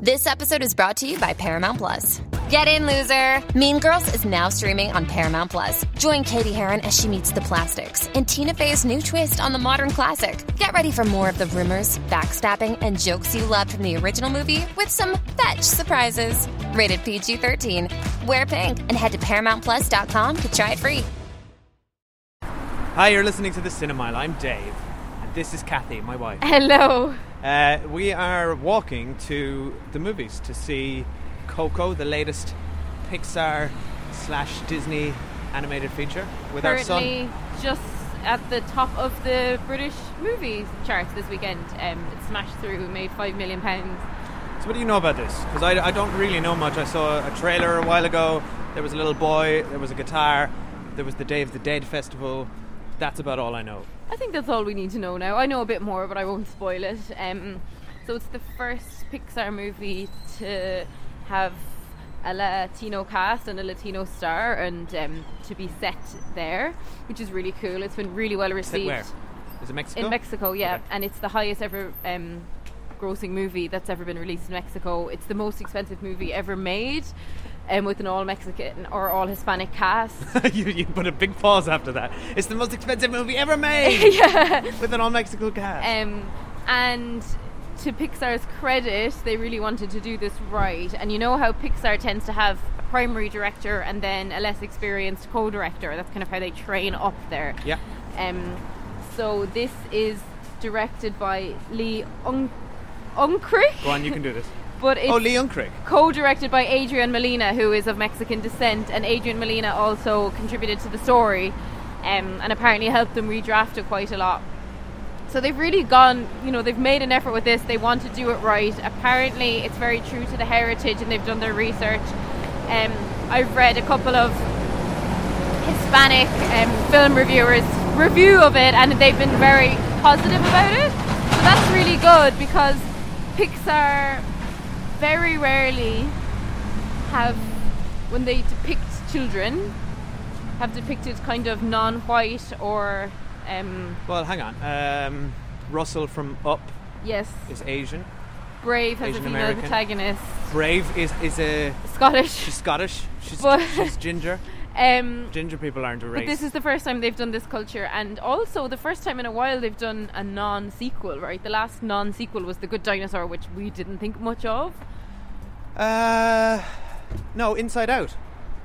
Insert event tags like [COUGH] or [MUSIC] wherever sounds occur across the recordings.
This episode is brought to you by Paramount Plus. Get in, loser! Mean Girls is now streaming on Paramount Plus. Join Cady Heron as she meets the plastics in Tina Fey's new twist on the modern classic. Get ready for more of the rumors, backstabbing, and jokes you loved from the original movie with some fetch surprises. Rated PG 13. Wear pink and head to ParamountPlus.com to try it free. Hi, you're listening to the Cinemile. I'm Dave, and this is Cathy, my wife. Hello. Uh, we are walking to the movies to see Coco, the latest Pixar slash Disney animated feature, with our Currently son. just at the top of the British movie charts this weekend. Um, it smashed through, made five million pounds. So, what do you know about this? Because I, I don't really know much. I saw a trailer a while ago. There was a little boy. There was a guitar. There was the Day of the Dead festival. That's about all I know. I think that's all we need to know now. I know a bit more, but I won't spoil it. Um, so it's the first Pixar movie to have a Latino cast and a Latino star, and um, to be set there, which is really cool. It's been really well Set received. where? Is it Mexico? In Mexico, yeah, Okay. and it's the highest ever um, grossing movie that's ever been released in Mexico. It's the most expensive movie ever made, um, with an all Mexican or all Hispanic cast. [LAUGHS] you, you put a big pause after that. It's the most expensive movie ever [LAUGHS] made. yeah, With an all Mexican cast. um, and to Pixar's credit, they really wanted to do this right. And you know how Pixar tends to have a primary director and then a less experienced co-director. That's kind of how they train up there. yeah. Um, so this is directed by Lee Un- Unkrich. Go on, you can do this. But it's Oh, Lee Unkrich. co-directed by Adrian Molina, who is of Mexican descent, and Adrian Molina also contributed to the story, um, and apparently helped them redraft it quite a lot. So they've really gone, you know, they've made an effort with this. They want to do it right. Apparently, it's very true to the heritage, and they've done their research. Um, I've read a couple of Hispanic um, film reviewers' review of it, and they've been very positive about it. So that's really good because Pixar very rarely have, when they depict children, have depicted kind of non-white or um, Well, hang on. Um, Russell from Up yes, is Asian. Brave has Asian a female American. protagonist, Brave is is a Scottish. she's Scottish. She's she's ginger. [LAUGHS] Um, Ginger people aren't a But this is the first time they've done this culture, and also the first time in a while they've done a non-sequel. Right, the last non-sequel was The Good Dinosaur, which we didn't think much of. uh, no, Inside Out.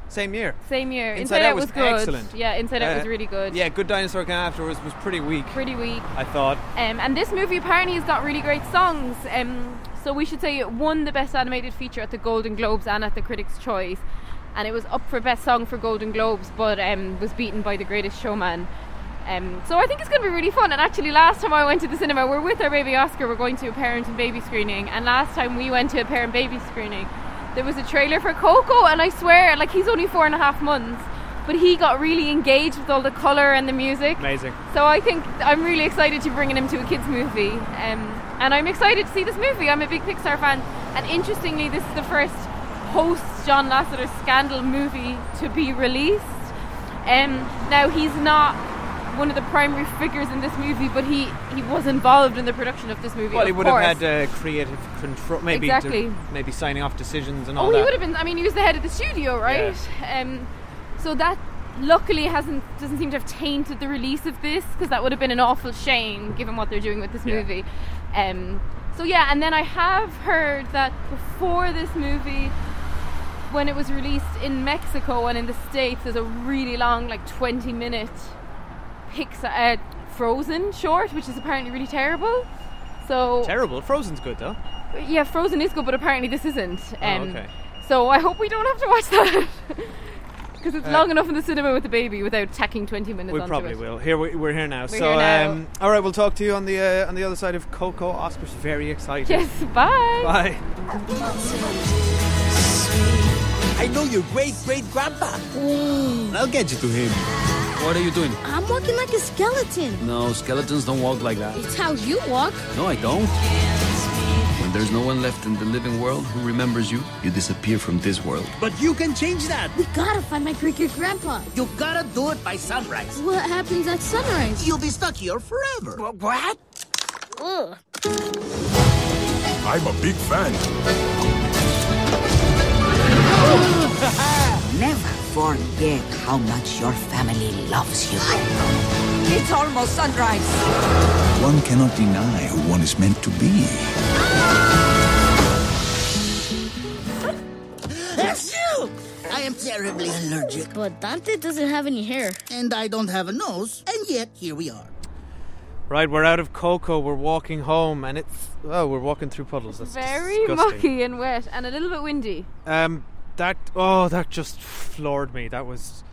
Same year. Same year, Inside Inside, Out Out was was good. excellent. Yeah, Inside Out Uh, was really good. Yeah, Good Dinosaur came afterwards was pretty weak. pretty weak. I thought. Um, and this movie apparently has got really great songs. Um, so we should say it won the Best Animated Feature at the Golden Globes and at the Critics' Choice. And it was up for Best Song for Golden Globes, but um, was beaten by The Greatest Showman. Um, so I think it's going to be really fun. And actually, last time I went to the cinema, we're with our baby Oscar. We're going to a parent and baby screening. And last time we went to a parent baby screening, there was a trailer for Coco, and I swear, like he's only four and a half months, but he got really engaged with all the color and the music. Amazing. So I think I'm really excited to bringing him to a kids movie, um, and I'm excited to see this movie. I'm a big Pixar fan, and interestingly, this is the first post John Lasseter scandal movie to be released. Um, now he's not one of the primary figures in this movie, but he, he was involved in the production of this movie. Well, he would course. have had uh, creative control, maybe Exactly. maybe signing off decisions and all Oh, that. he would have been. I mean, he was the head of the studio, right? Um, so that luckily hasn't doesn't seem to have tainted the release of this because that would have been an awful shame given what they're doing with this Yeah. movie. Um, so yeah, and then I have heard that before this movie, when it was released in Mexico and in the states, there's a really long, like 20 minute Pixar uh, Frozen short, which is apparently really terrible. So Terrible. Frozen's good though. yeah, Frozen is good, but apparently this isn't. Oh, Um, okay. So I hope we don't have to watch that [LAUGHS] because it's Uh, long enough in the cinema with the baby without tacking twenty minutes. We onto probably it. will. Here we, we're here now. We're so here now. Um, all right, we'll talk to you on the uh, on the other side of Coco. Oscar's very excited. Yes. Bye. Bye. [LAUGHS] I know your great great grandpa. I'll get you to him. What are you doing? I'm walking like a skeleton. No, skeletons don't walk like that. It's how you walk. No, I don't. When there's no one left in the living world who remembers you, you disappear from this world. But you can change that. We gotta find my great great grandpa. You gotta do it by sunrise. What happens at sunrise? You'll be stuck here forever. What? Ugh. I'm a big fan. [LAUGHS] Never forget how much your family loves you. It's almost sunrise. One cannot deny who one is meant to be. [LAUGHS] Achoo! I am terribly allergic. But Dante doesn't have any hair. And I don't have a nose, and yet here we are. Right, we're out of Coco. We're walking home, and it's oh, we're walking through puddles. That's Very disgusting. mucky and wet and a little bit windy. Um, that oh, that just floored me. That was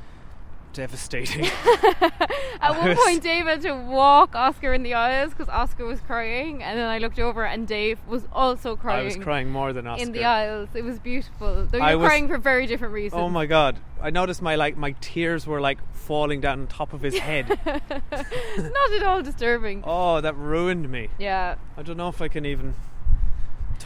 devastating. [LAUGHS] At one point, Dave had to walk Oscar in the aisles because Oscar was crying, and then I looked over and Dave was also crying. I was crying more than Oscar. in the aisles. It was beautiful. Though I you're was- crying for very different reasons. Oh my god! I noticed my like my tears were like falling down on top of his head. [LAUGHS] Not at all disturbing. oh, that ruined me. Yeah. I don't know if I can even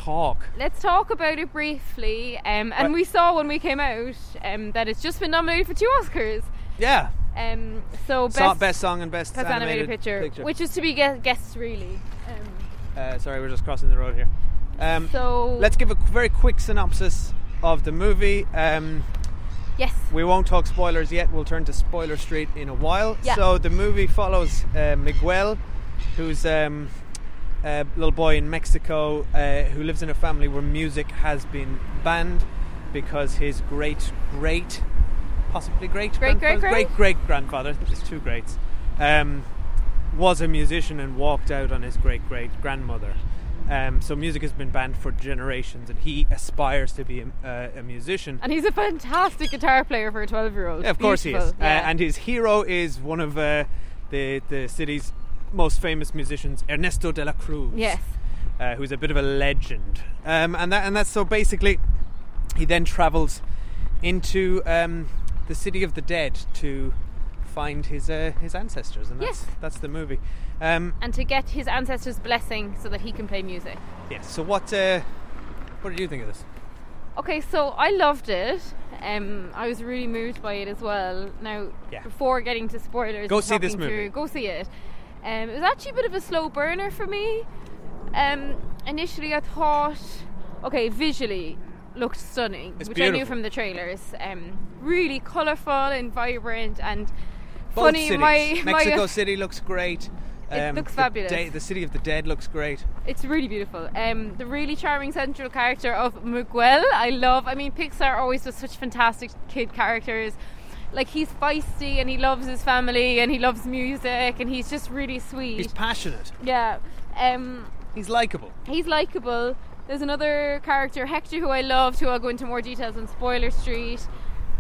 talk. Let's talk about it briefly. Um, and Right. we saw when we came out um, that it's just been nominated for two Oscars. Yeah. Um, so best, Best, best song and best, best animated, picture, which is to be gue- guessed really. Um, Uh, sorry, we're just crossing the road here. Um, so let's give a very quick synopsis of the movie. Um, yes, we won't talk spoilers yet. We'll turn to spoiler street in a while. Yeah. So the movie follows uh, Miguel, who's a little boy in Mexico uh, who lives in a family where music has been banned because his great great, possibly great great great great great grandfather there's two greats, um, was a musician and walked out on his great great grandmother. Um, so music has been banned for generations, and he aspires to be a, uh, a musician. and he's a fantastic guitar player for a twelve-year-old. Yeah, of course he is. Uh, and his hero is one of uh, the the city's most famous musicians, Ernesto de la Cruz. Yes. Uh, who's a bit of a legend. Um, and that and that's so basically, he then travels into um, the city of the dead to find his uh, his ancestors, and that's Yes. that's the movie. Um, and to get his ancestors' blessing so that he can play music. yes. So what uh, what did you think of this? Okay, so I loved it. Um, I was really moved by it as well. Now, Yeah. before getting to spoilers, Go see this movie. through- go see it. Um, it was actually a bit of a slow burner for me. Um, initially, I thought, okay, visually looked stunning, It's which I knew from the trailers. Um, really colourful and vibrant and Both funny. cities. My [LAUGHS] Mexico my, City looks great. Um, It looks the fabulous. the city of the dead looks great. It's really beautiful. Um, the really charming central character of Miguel, I love. I mean, Pixar always does such fantastic kid characters. Like he's feisty and he loves his family and he loves music and he's just really sweet. He's passionate. yeah. Um, He's likable. he's likable. There's another character, Hector, who I loved, who I'll go into more details on Spoiler Street.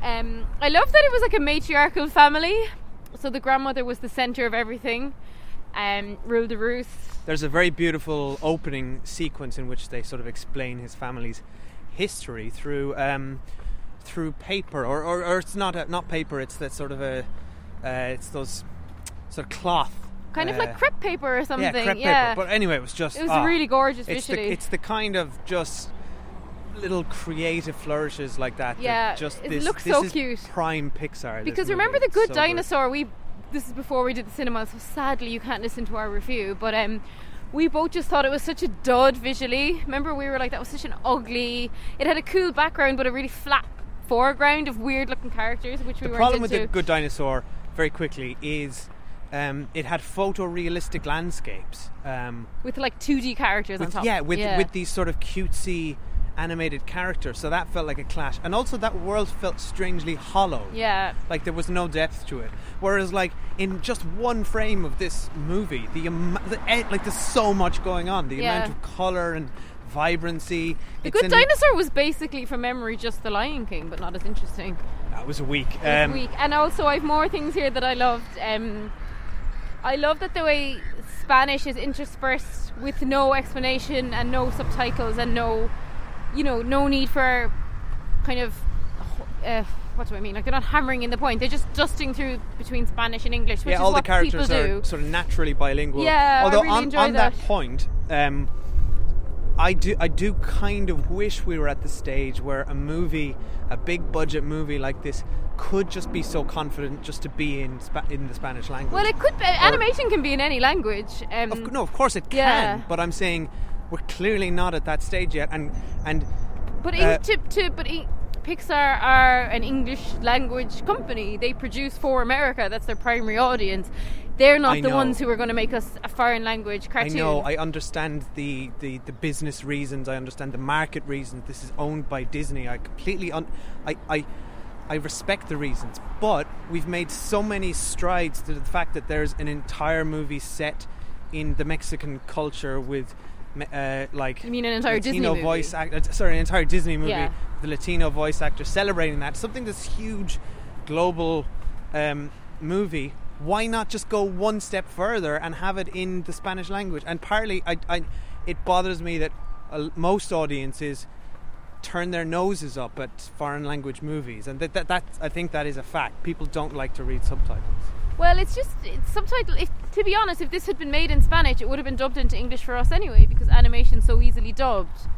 Um, I love that it was like a matriarchal family. So the grandmother was the centre of everything. Um, ruled the roost. There's a very beautiful opening sequence in which they sort of explain his family's history through um, through paper, or, or, or it's not a, not paper. It's that sort of a uh, it's those sort of cloth, Kind of uh, like crepe paper or something. Yeah, crepe yeah. paper. But anyway, it was just It was ah, really gorgeous it's visually. The, it's the kind of just little creative flourishes like that. that Yeah, just it this, looks this so is cute. Prime Pixar. because remember the Good so Dinosaur? We this is before we did the cinema, so sadly you can't listen to our review. But um, we both just thought it was such a dud visually. Remember, we were like, that was such an ugly. It had a cool background, but a really flat foreground of weird looking characters, which we the problem into. with the Good Dinosaur, very quickly, is um, it had photorealistic landscapes. Um, with like 2D characters on top. yeah, with with these sort of cutesy animated characters. So that felt like a clash, and also that world felt strangely hollow. Yeah. like there was no depth to it. Whereas, like in just one frame of this movie, the, the eh, like there's so much going on. The Yeah. amount of color and vibrancy. The It's Good Dinosaur was basically, from memory, just The Lion King, but not as interesting. That was a week. Um, week. And also, I've more things here that I loved. Um, I love that the way Spanish is interspersed with no explanation and no subtitles and no, you know, no need for kind of. Uh, what do I mean? Like they're not hammering in the point; they're just dusting through between Spanish and English, which yeah, is all the what characters people are sort of naturally bilingual. Yeah, I although really on, enjoy on that. that. point, um, I do I do kind of wish we were at the stage where a movie, a big budget movie like this, could just be so confident just to be in Spa- in the Spanish language. Well, it could be. Animation can be in any language. Um, Of, no, of course it can. Yeah. But I'm saying we're clearly not at that stage yet. And and But Uh, to, to, but in, Pixar are an English language company. They produce for America. That's their primary audience. They're not I the know. ones who are going to make us a foreign language cartoon. I know, I understand the, the, the business reasons. I understand the market reasons. This is owned by Disney. I completely, un- I, I, I respect the reasons. But we've made so many strides to the fact that there's an entire movie set in the Mexican culture with, uh, like, You mean an entire Disney Latino movie? voice actor. Sorry, an entire Disney movie. Yeah. The Latino voice actor celebrating that. Something that's huge, global um, movie. Why not just go one step further and have it in the Spanish language? And partly, I, I, it bothers me that most audiences turn their noses up at foreign language movies, and that, that, that I think that is a fact. People don't like to read subtitles. Well, it's just it's subtitle. To be honest, if this had been made in Spanish, it would have been dubbed into English for us anyway, because animation's so easily dubbed.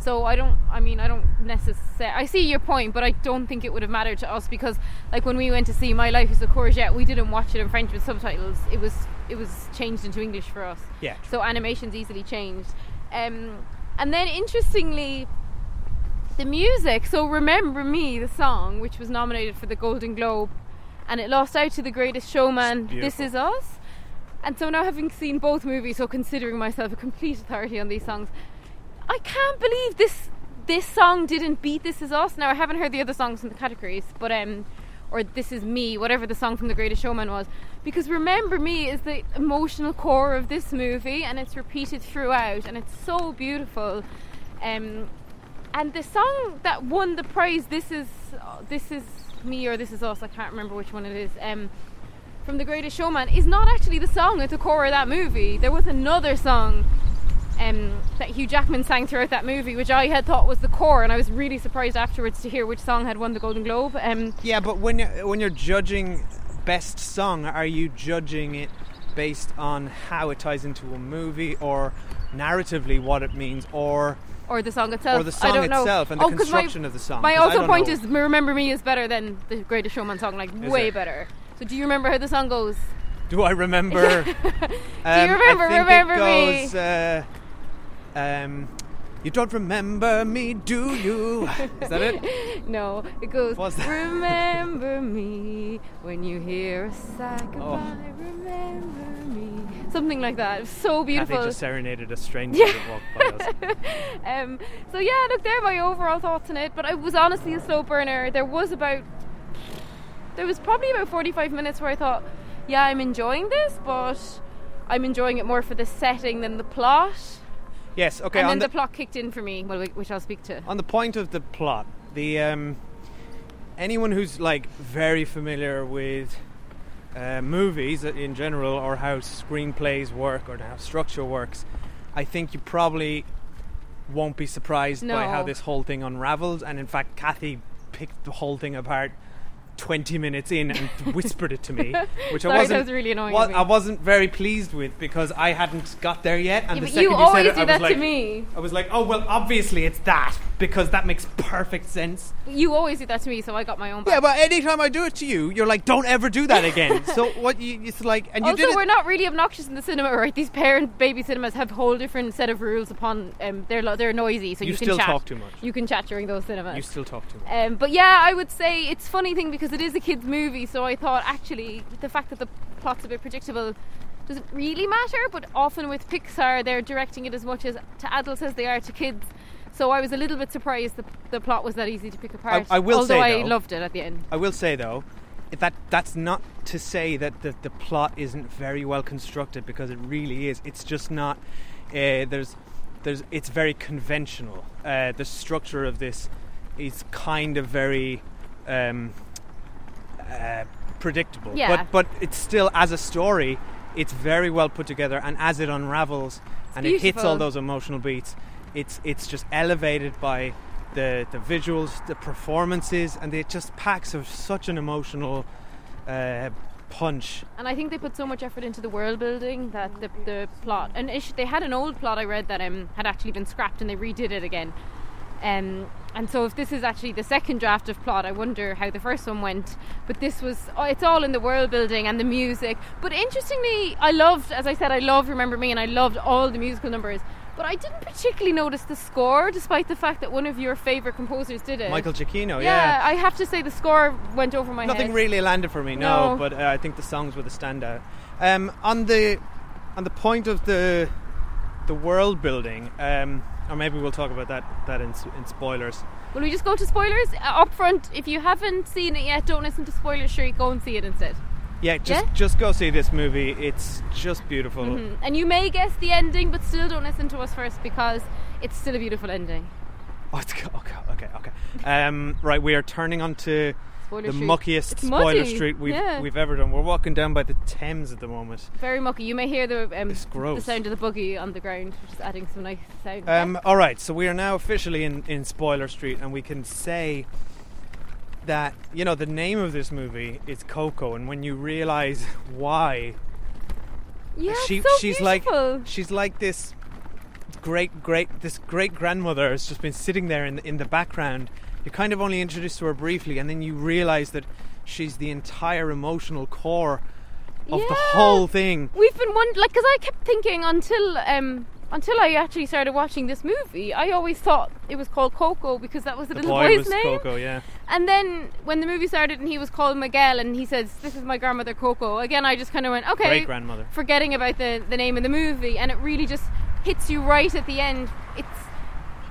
So I don't. I mean, I don't necessarily. I see your point, but I don't think it would have mattered to us because, like, when we went to see My Life Is a Courgette, we didn't watch it in French with subtitles. It was it was changed into English for us. Yeah. So animation's easily changed. Um, and then interestingly, the music. So remember me, the song, which was nominated for the Golden Globe, and it lost out to The Greatest Showman. This is us. And so now, having seen both movies, so considering myself a complete authority on these songs, I can't believe this this song didn't beat This Is Us. Now I haven't heard the other songs in the categories, but um, or This Is Me, whatever the song from The Greatest Showman was, because Remember Me is the emotional core of this movie, and it's repeated throughout, and it's so beautiful. Um, and the song that won the prize, This Is This Is Me or This Is Us, I can't remember which one it is. Um, from The Greatest Showman is not actually the song at the core of that movie. There was another song um, that Hugh Jackman sang throughout that movie, which I had thought was the core, and I was really surprised afterwards to hear which song had won the Golden Globe. Um, Yeah, but when you're, when you're judging best song, are you judging it based on how it ties into a movie or narratively what it means or or the song itself. Or the I song don't know. itself and the Oh, construction my, of the song, My also point know. is "Remember Me" is better than the Greatest Showman song, like Is way it? better. So do you remember how the song goes? do I remember? [LAUGHS] Do Um, you remember I think Remember it Me? uh, um, you don't remember me, do you? Is that it? [LAUGHS] No, it goes. Remember me when you hear a sigh Oh. goodbye. Remember me, something like that. So beautiful. Cathy just serenaded a stranger that walked by us. [LAUGHS] um, so yeah, look, there are my overall thoughts on it. But I was honestly a slow burner. There was about, there was probably about forty-five minutes where I thought, yeah, I'm enjoying this, but I'm enjoying it more for the setting than the plot. Yes, okay. and then the, the, plot kicked in for me, well, which I'll speak to. on the point of the plot, the um, anyone who's like very familiar with uh, movies in general or how screenplays work or how structure works, I think you probably won't be surprised by how this whole thing unravels. And in fact, Cathy picked the whole thing apart. 20 minutes in and [LAUGHS] whispered it to me which Sorry, I wasn't was really annoying wa- me. I wasn't very pleased with because I hadn't got there yet and Yeah, the second you you, always said it do I was that to like me. I was like oh well obviously it's that because that makes perfect sense You always do that to me, so I got my own. Back. yeah, but anytime I do it to you, you're like, "Don't ever do that [LAUGHS] again." so what? You, it's like, and you also, did it. we're not really obnoxious in the cinema, right? These parent baby cinemas have a whole different set of rules upon. Um, they're lo- they're noisy, so You you, still can chat. talk too much. You can chat during those cinemas. you still talk too much. Um, but yeah, I would say it's a funny thing because it is a kids' movie, so I thought actually the fact that the plot's a bit predictable doesn't really matter. But often with Pixar, they're directing it as much as to adults as they are to kids. So I was a little bit surprised the, the plot was that easy to pick apart. I will although say, I though- loved it at the end. I will say though, that that's not to say that the, the plot isn't very well constructed because it really is. It's just not. Uh, there's, there's. It's very conventional. Uh, the structure of this is kind of very. Um, uh, predictable, Yeah. but but it's still as a story, it's very well put together, and as it unravels and it hits all those emotional beats, it's it's just elevated by the the visuals, the performances, and it just packs of such an emotional uh, punch. And I think they put so much effort into the world building that the, the plot and ish, they had an old plot I read that um, had actually been scrapped and they redid it again. Um, and so if this is actually the second draft of plot, I wonder how the first one went. But this was oh, it's all in the world building and the music. But interestingly, I loved, as I said, I loved Remember Me and I loved all the musical numbers. But I didn't particularly notice the score, despite the fact that one of your favorite composers did it. Michael Giacchino, yeah, yeah. I have to say the score went over my Nothing head. Nothing really landed for me, no. No. But uh, I think the songs were the standout. Um, on the on the point of the the world building, um, or maybe we'll talk about that that in, in spoilers. Will we just go to spoilers uh, up front? If you haven't seen it yet, don't listen to spoilers. Sure, go and see it instead. Yeah, just Yeah? just go see this movie. It's just beautiful. Mhm. And you may guess the ending, but still don't listen to us first because it's still a beautiful ending. Oh, it's, okay, okay, okay. Um, right, we are turning onto Spoiler the street. muckiest It's spoiler muddy, street we've yeah. we've ever done. We're walking down by the Thames at the moment. Very mucky. You may hear the um, the sound of the buggy on the ground, which is adding some nice sound. Um, all right, so we are now officially in, in Spoiler Street, and we can say that you know the name of this movie is Coco, and when you realize [LAUGHS] why, yeah, she it's so she's beautiful. like she's like this great great this great grandmother has just been sitting there in the, in the background. You're kind of only introduced to her briefly, and then you realize that she's the entire emotional core of the whole thing. We've been one like because I kept thinking until um until I actually started watching this movie, I always thought it was called Coco because that was the, The little boy boy's was name. Coco, yeah. And then when the movie started and he was called Miguel and he says, "This is my grandmother Coco." Again, I just kind of went, "Okay." Great grandmother. Forgetting about the the name of the movie, and it really just hits you right at the end. It's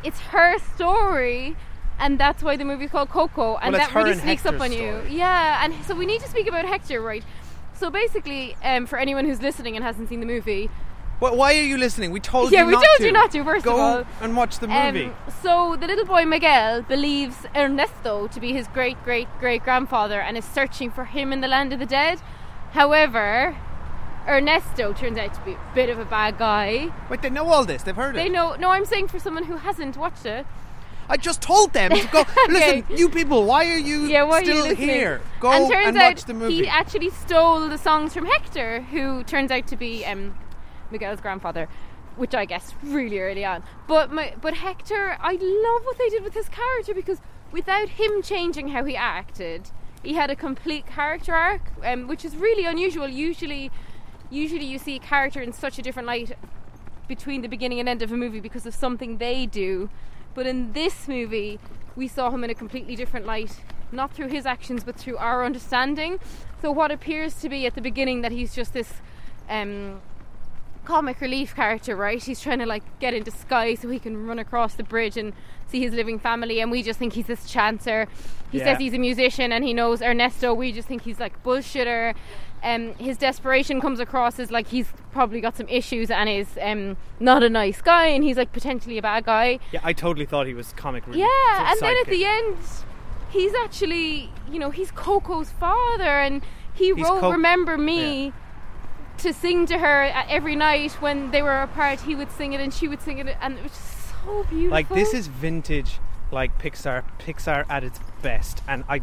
it's her story. And that's why the movie's called Coco, and Well, that really and sneaks up on you. story. Yeah, and so we need to speak about Hector, right? So basically, um, for anyone who's listening and hasn't seen the movie, Wh- Why are you listening? We told Yeah, you Yeah, we not told to. you not to, first Go of all. and watch the Um, movie. so the little boy Miguel believes Ernesto to be his great great great grandfather and is searching for him in the land of the dead. However, Ernesto turns out to be a bit of a bad guy. Wait, they know all this. They've heard They it. They know. No, I'm saying for someone who hasn't watched it. I just told them to go. [LAUGHS] Okay. Listen, you people, why are you Yeah, why are you still here? Go and turns watch out the movie. he actually stole the songs from Hector, who turns out to be um, Miguel's grandfather, which I guess really early on. But my, but Hector, I love what they did with his character because without him changing how he acted, he had a complete character arc, um, which is really unusual. Usually, usually you see a character in such a different light between the beginning and end of a movie because of something they do. But in this movie, we saw him in a completely different light, not through his actions, but through our understanding. So, what appears to be at the beginning that he's just this um, comic relief character, right? He's trying to like get into Sky so he can run across the bridge and see his living family, and we just think he's this chancer. He Yeah. says he's a musician and he knows Ernesto. We just think he's like bullshitter. Um, his desperation comes across as like he's probably got some issues and is um, not a nice guy, and he's like potentially a bad guy. yeah, I totally thought he was comic relief. Yeah, and then at the end, he's actually, you know, he's Coco's father, and he He's wrote Co- "Remember Me" to sing to her every night when they were apart. He would sing it, and she would sing it, and it was just so beautiful. like this is vintage, like Pixar, Pixar at its best, and I,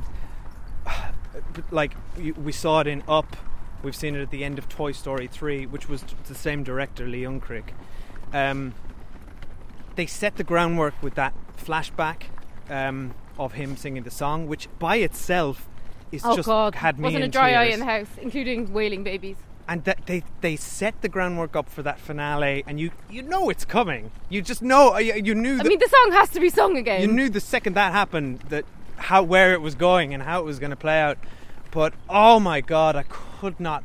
[SIGHS] like we saw it in Up. We've seen it at the end of Toy Story 3, which was the same director, Lee Unkrich. Um, they set the groundwork with that flashback um, of him singing the song, which by itself is oh just God, had me wasn't in a dry eye in the house, including wailing babies. And that they they set the groundwork up for that finale, and you you know it's coming. You just know uh, you, you knew. I mean, the song has to be sung again. you knew the second that happened that how where it was going and how it was going to play out. But oh my god, I could not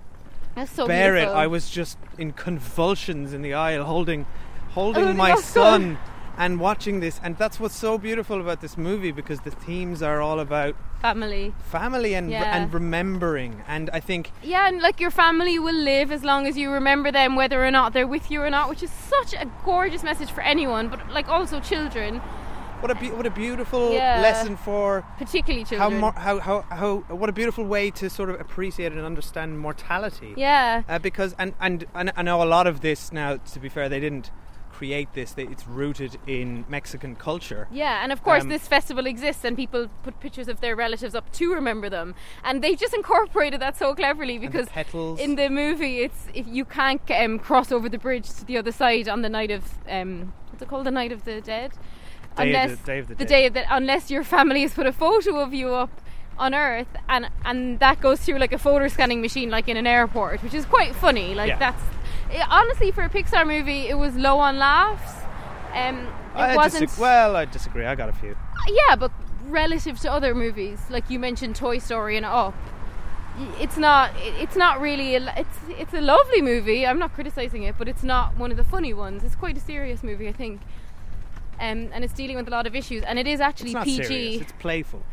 so bear beautiful. it. I was just in convulsions in the aisle, holding holding Oh, my son [LAUGHS] and watching this. And that's what's so beautiful about this movie because the themes are all about family. family and Yeah. and remembering. And I think Yeah, and like your family will live as long as you remember them, whether or not they're with you or not, which is such a gorgeous message for anyone, but like also children, what a be- what a beautiful Yeah. lesson for particularly how, children. mor- how how how what a beautiful way to sort of appreciate and understand mortality. yeah, Uh, because and, and and I know a lot of this now. To be fair, they didn't create this. They, it's rooted in Mexican culture. yeah, and of course Um, this festival exists, and people put pictures of their relatives up to remember them, and they just [LAUGHS] incorporated that so cleverly the because petals. in the movie, it's if you can't um, cross over the bridge to the other side on the night of um, what's it called, the night of the dead, Day of unless the- Day of the Dead. day the unless your family has put a photo of you up on Earth, and and that goes through like a photo scanning machine, like in an airport, which is quite funny. Like Yeah. that's it, honestly for a Pixar movie, it was low on laughs. Um, it I wasn't. disag- well, I disagree. I got a few. Yeah, but relative to other movies, like you mentioned, Toy Story and Up, it's not. It's not really. A, it's it's a lovely movie. I'm not criticizing it, but it's not one of the funny ones. It's quite a serious movie, I think. Um, and it's dealing with a lot of issues, and it is actually It's PG. serious. It's playful.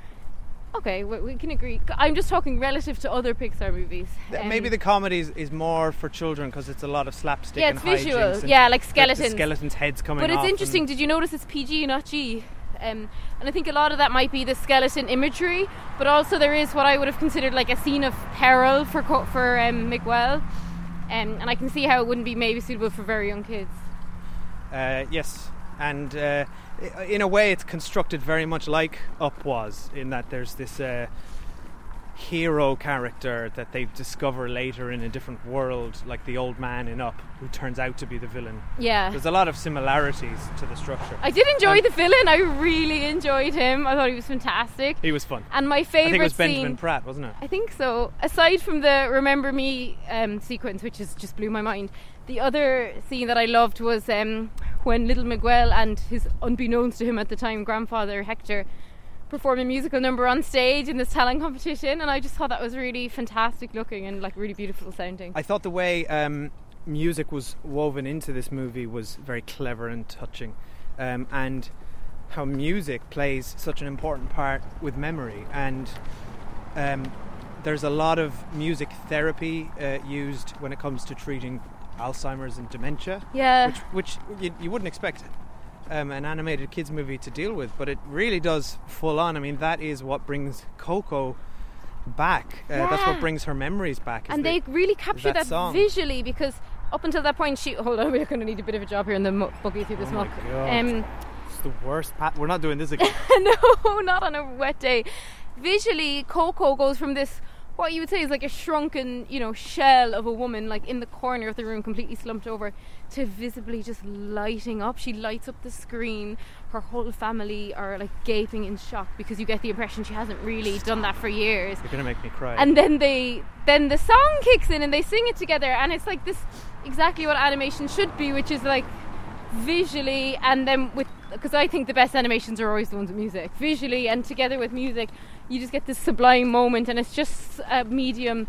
Okay, we, we can agree. I'm just talking relative to other Pixar movies. Um, Maybe the comedy is, is more for children because it's a lot of slapstick Yeah, and it's visual. Yeah, like skeletons. skeletons' heads coming But it's interesting. Did you notice it's PG, not G? Um, and I think a lot of that might be the skeleton imagery, but also there is what I would have considered like a scene of peril for for um, Miguel, um, and I can see how it wouldn't be maybe suitable for very young kids. Uh, yes, and uh, in a way, it's constructed very much like Up was, in that there's this uh, hero character that they discover later in a different world, like the old man in Up, who turns out to be the villain. Yeah. There's a lot of similarities to the structure. I did enjoy Um, the villain. I really enjoyed him. I thought he was fantastic. He was fun. And my I favorite think it was scene. Benjamin Bratt, wasn't it? I think so. Aside from the "Remember Me" um, sequence, which is just blew my mind, the other scene that I loved was um, when little Miguel and his unbeknownst to him at the time grandfather Hector perform a musical number on stage in this talent competition, and I just thought that was really fantastic looking and like really beautiful sounding. I thought the way um, music was woven into this movie was very clever and touching, um, and how music plays such an important part with memory. And um, there's a lot of music therapy uh, used when it comes to treating Alzheimer's and dementia. Yeah. which, which you, you wouldn't expect. Um, an animated kids movie to deal with, but it really does full on. I mean, that is what brings Coco back. Uh, That's what brings her memories back. and the- they really capture that that, visually because up until that point, she hold on, [LAUGHS] we're going to need a bit of a job here in the mu- buggy through this Oh. Um, It's the worst. Pat- We're not doing this [LAUGHS] again. no, [LAUGHS] not on a wet day. Visually, Coco goes from this what you would say is like a shrunken, you know, shell of a woman, like in the corner of the room, completely slumped over, to visibly just lighting up. She lights up the screen. Her whole family are like gaping in shock because you get the impression she hasn't really done that for years. You're gonna make me cry. And then they, then the song kicks in and they sing it together, and it's like this exactly what animation should be, which is like visually and then with because I think the best animations are always the ones with music. Visually and together with music, you just get this sublime moment, and it's just a medium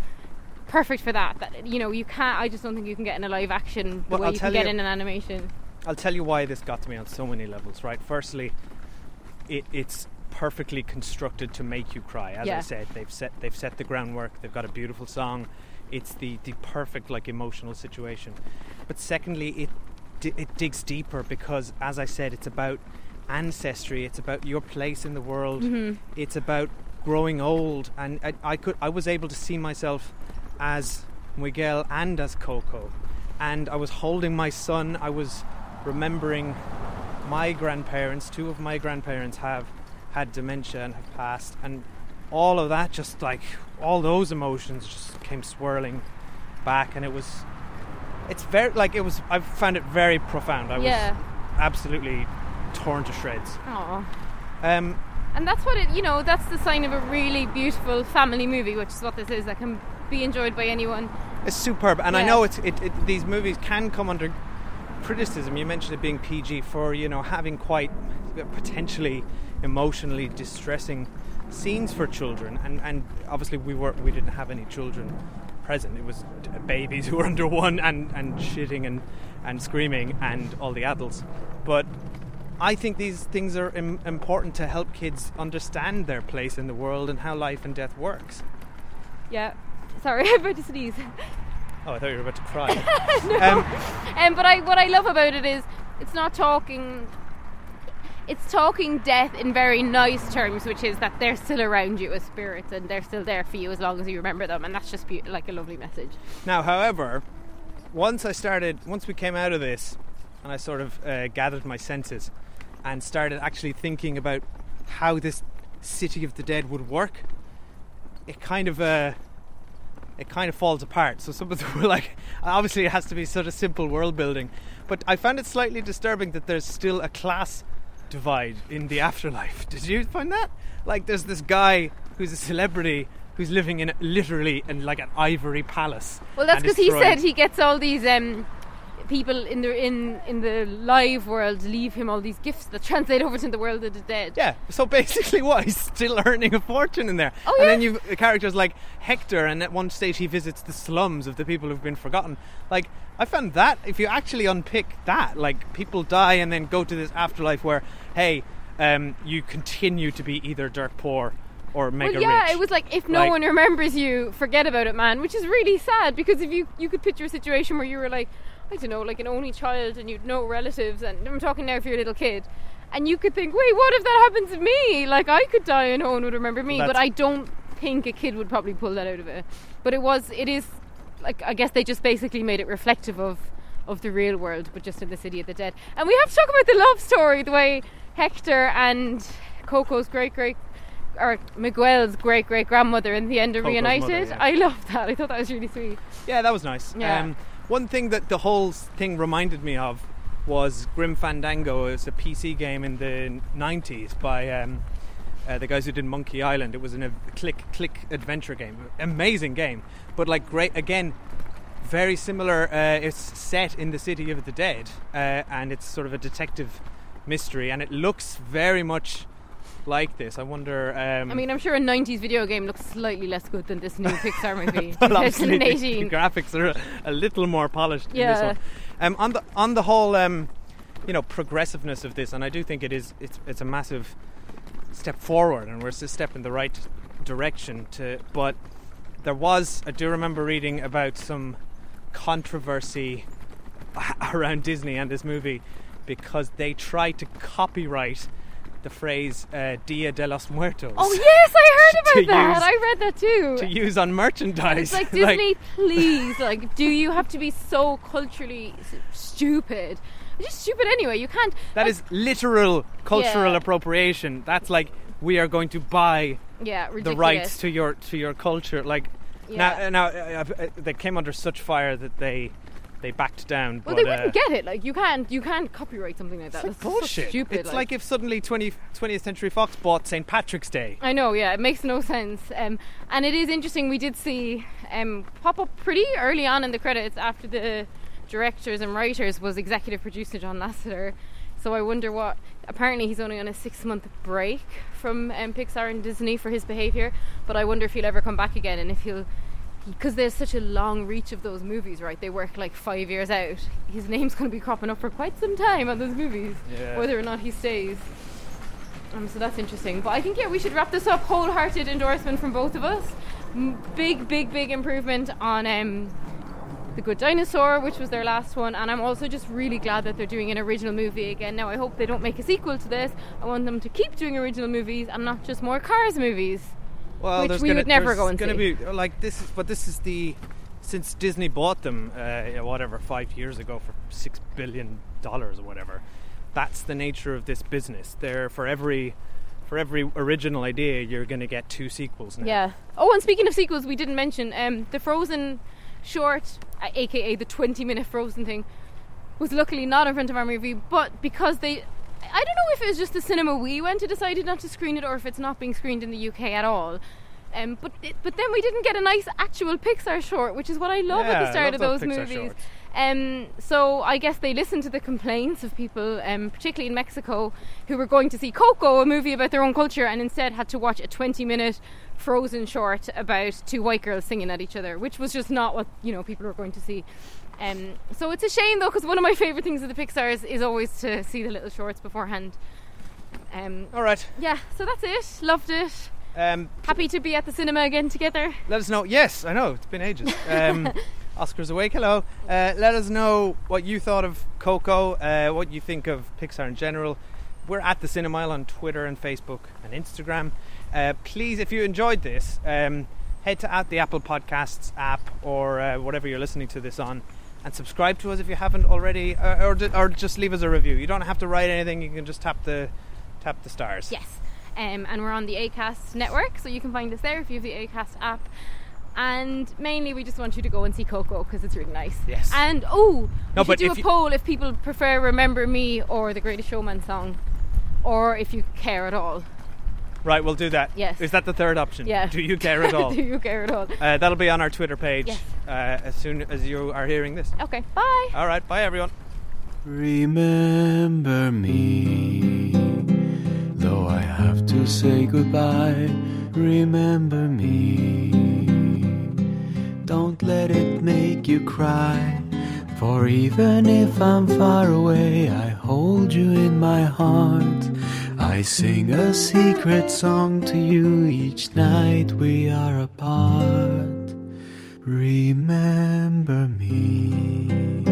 perfect for that. That you know, you can't. I just don't think you can get in a live action the Well, way I'll you can get you- in an animation. I'll tell you why this got to me on so many levels. Right. Firstly, it, it's perfectly constructed to make you cry. As I said, they've set they've set the groundwork. They've got a beautiful song. It's the the perfect like emotional situation. But secondly, it di- it digs deeper because, as I said, it's about ancestry. It's about your place in the world. Mhm. It's about growing old, and I, I could I was able to see myself as Miguel and as Coco, and I was holding my son. I was remembering my grandparents. Two of my grandparents have had dementia and have passed, and all of that just like all those emotions just came swirling back, and it was. It's very like it was. I found it very profound. I Yeah. was absolutely torn to shreds. Aw. Um, And that's what it, you know, that's the sign of a really beautiful family movie, which is what this is, that can be enjoyed by anyone. It's superb, and I know it's it, it, these movies can come under criticism. You mentioned it being PG for you know having quite potentially emotionally distressing scenes for children, and and obviously we were we didn't have any children present. It was babies who were [LAUGHS] under one and and shitting and and screaming, and all the adults, but. I think these things are Im- important to help kids understand their place in the world and how life and death works. Yeah. Sorry, [LAUGHS] I'm about to sneeze. Oh, I thought you were about to cry. [LAUGHS] no. Um, Um, but I, what I love about it is it's not talking. It's talking death in very nice terms, which is that they're still around you as spirits and they're still there for you as long as you remember them, and that's just be- like a lovely message. Now, however, once I started, once we came out of this, and I sort of uh, gathered my senses and started actually thinking about how this city of the dead would work, it kind of uh, it kind of falls apart. So some of them were [LAUGHS] like, obviously it has to be sort of simple world building, but I found it slightly disturbing that there's still a class divide in the afterlife. Did you find that? Like, there's this guy who's a celebrity who's living in literally in like an ivory palace. Well, that's because he said he gets all these um, people in the in in the live world leave him all these gifts that translate [LAUGHS] over to the world of the dead. Yeah, so basically, [LAUGHS] what he's still earning a fortune in there. Oh, and yeah. then you've characters like Hector, and at one stage he visits the slums of the people who've been forgotten. Like, I found that if you actually unpick that, like people die and then go to this afterlife where, hey, um, you continue to be either dirt poor or mega well, yeah, rich. it was like if no Like- one remembers you, forget about it, man. Which is really sad because if you you could picture a situation where you were like, I don't know, like an only child and you'd no relatives, and I'm talking now if you're a little kid, and you could think, wait, what if that happened to me? Like I could die and no one would remember me. But I don't think a kid would probably pull that out of it. But it was, it is, like I guess they just basically made it reflective of of the real world, but just in the city of the dead. And we have to talk about the love story, the way Hector and Coco's great great or Miguel's great great grandmother in the end are Coco's reunited. mother, yeah. I love that. I thought that was really sweet. Yeah, that was nice. Yeah. Um, one thing that the whole thing reminded me of was Grim Fandango. It was a PC game in the 90s by um, uh, the guys who did Monkey Island. It was an, a click click adventure game. Amazing game, but like great again. Very similar. Uh, it's set in the city of the dead, uh, and it's sort of a detective mystery, and it looks very much like this. I wonder. Um, I mean, I'm sure a 90s video game looks slightly less good than this new Pixar [LAUGHS] movie. well, obviously the, the graphics are a, little more polished in this Yeah. one. Um, on the on the whole, um, you know, progressiveness of this, and I do think it is it's it's a massive step forward, and we're a step in the right direction. To but there was I do remember reading about some controversy [LAUGHS] around Disney and this movie because they tried to copyright the phrase uh, "Dia de los Muertos." Oh yes, I heard [LAUGHS] about that. use- I read that too. To use on merchandise. It's like [LAUGHS] Disney, [LAUGHS] please. Like, do you have to be so culturally stupid? It's just stupid anyway. You can't. That like- is literal cultural Yeah. appropriation. That's like we are going to buy yeah, the rights to your to your culture. Like Yeah. now, now uh, uh, they came under such fire that they they backed down. Well, but, they uh, wouldn't get it. Like, you can't. You can't copyright something like that. It's like That's so stupid. it's like. if suddenly 20, 20th Century Fox bought St. Patrick's Day. I know, yeah, it makes no sense. Um, and it is interesting, we did see um, pop up pretty early on in the credits after the directors and writers was executive producer John Lasseter. So I wonder what. Apparently, he's only on a six month break from um, Pixar and Disney for his behaviour, but I wonder if he'll ever come back again and if he'll. Because there's such a long reach of those movies, right? They work like five years out. His name's going to be cropping up for quite some time on those movies, Yeah. whether or not he stays. Um, so that's interesting. But I think, yeah, we should wrap this up. Wholehearted endorsement from both of us. M- big, big, big improvement on um, The Good Dinosaur, which was their last one. And I'm also just really glad that they're doing an original movie again. Now, I hope they don't make a sequel to this. I want them to keep doing original movies and not just more Cars movies. Well, Which there's we gonna, would never go and gonna see. be like this is, but this is the since Disney bought them, uh, whatever, five years ago for six billion dollars or whatever. That's the nature of this business. There for every for every original idea, you're going to get two sequels now. Yeah. Oh, and speaking of sequels, we didn't mention um, the Frozen short, uh, aka the 20 minute Frozen thing, was luckily not in front of our movie, but because they. I don't know if it was just the cinema we went to decided not to screen it or if it's not being screened in the UK at all. Um, but it, but then we didn't get a nice actual Pixar short, which is what I love Yeah, at the start of those movies. Um, so I guess they listened to the complaints of people, um, particularly in Mexico, who were going to see Coco, a movie about their own culture, and instead had to watch a 20-minute Frozen short about two white girls singing at each other, which was just not what you know people were going to see. Um, so it's a shame though, because one of my favourite things of the Pixar's is always to see the little shorts beforehand. Um, All right. yeah, so that's it. Loved it. Um, Happy to be at the cinema again together. let us know. Yes, I know it's been ages. Um, [LAUGHS] Oscars awake. Hello. Uh, let us know what you thought of Coco. Uh, what you think of Pixar in general. We're at the Cinemile on Twitter and Facebook and Instagram. Uh, please, if you enjoyed this, um, head to at the Apple Podcasts app or uh, whatever you're listening to this on, and subscribe to us if you haven't already, uh, or, or, or just leave us a review. You don't have to write anything. You can just tap the tap the stars. Yes. Um, and we're on the ACAST network, so you can find us there if you have the ACAST app. And mainly, we just want you to go and see Coco because it's really nice. Yes. And oh, No, we should do a you- poll if people prefer "Remember Me" or the Greatest Showman song, or if you care at all. Right, we'll do that. Yes. Is that the third option? Yeah. Do you care at [LAUGHS] all? do you care at all? Uh, that'll be on our Twitter page. Yes. uh, as soon as you are hearing this. Okay, bye. All right, bye everyone. Remember me, though I have to say goodbye. Remember me, don't let it make you cry. For even if I'm far away, I hold you in my heart. I sing a secret song to you each night we are apart. Remember me.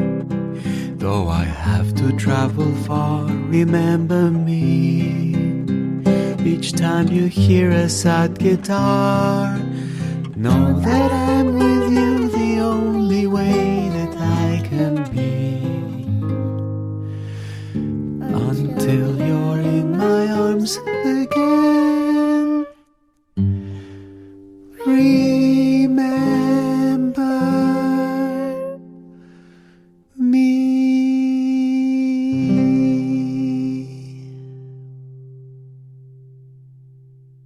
Though I have to travel far, remember me. Each time you hear a sad guitar, know that I'm with you the only way Until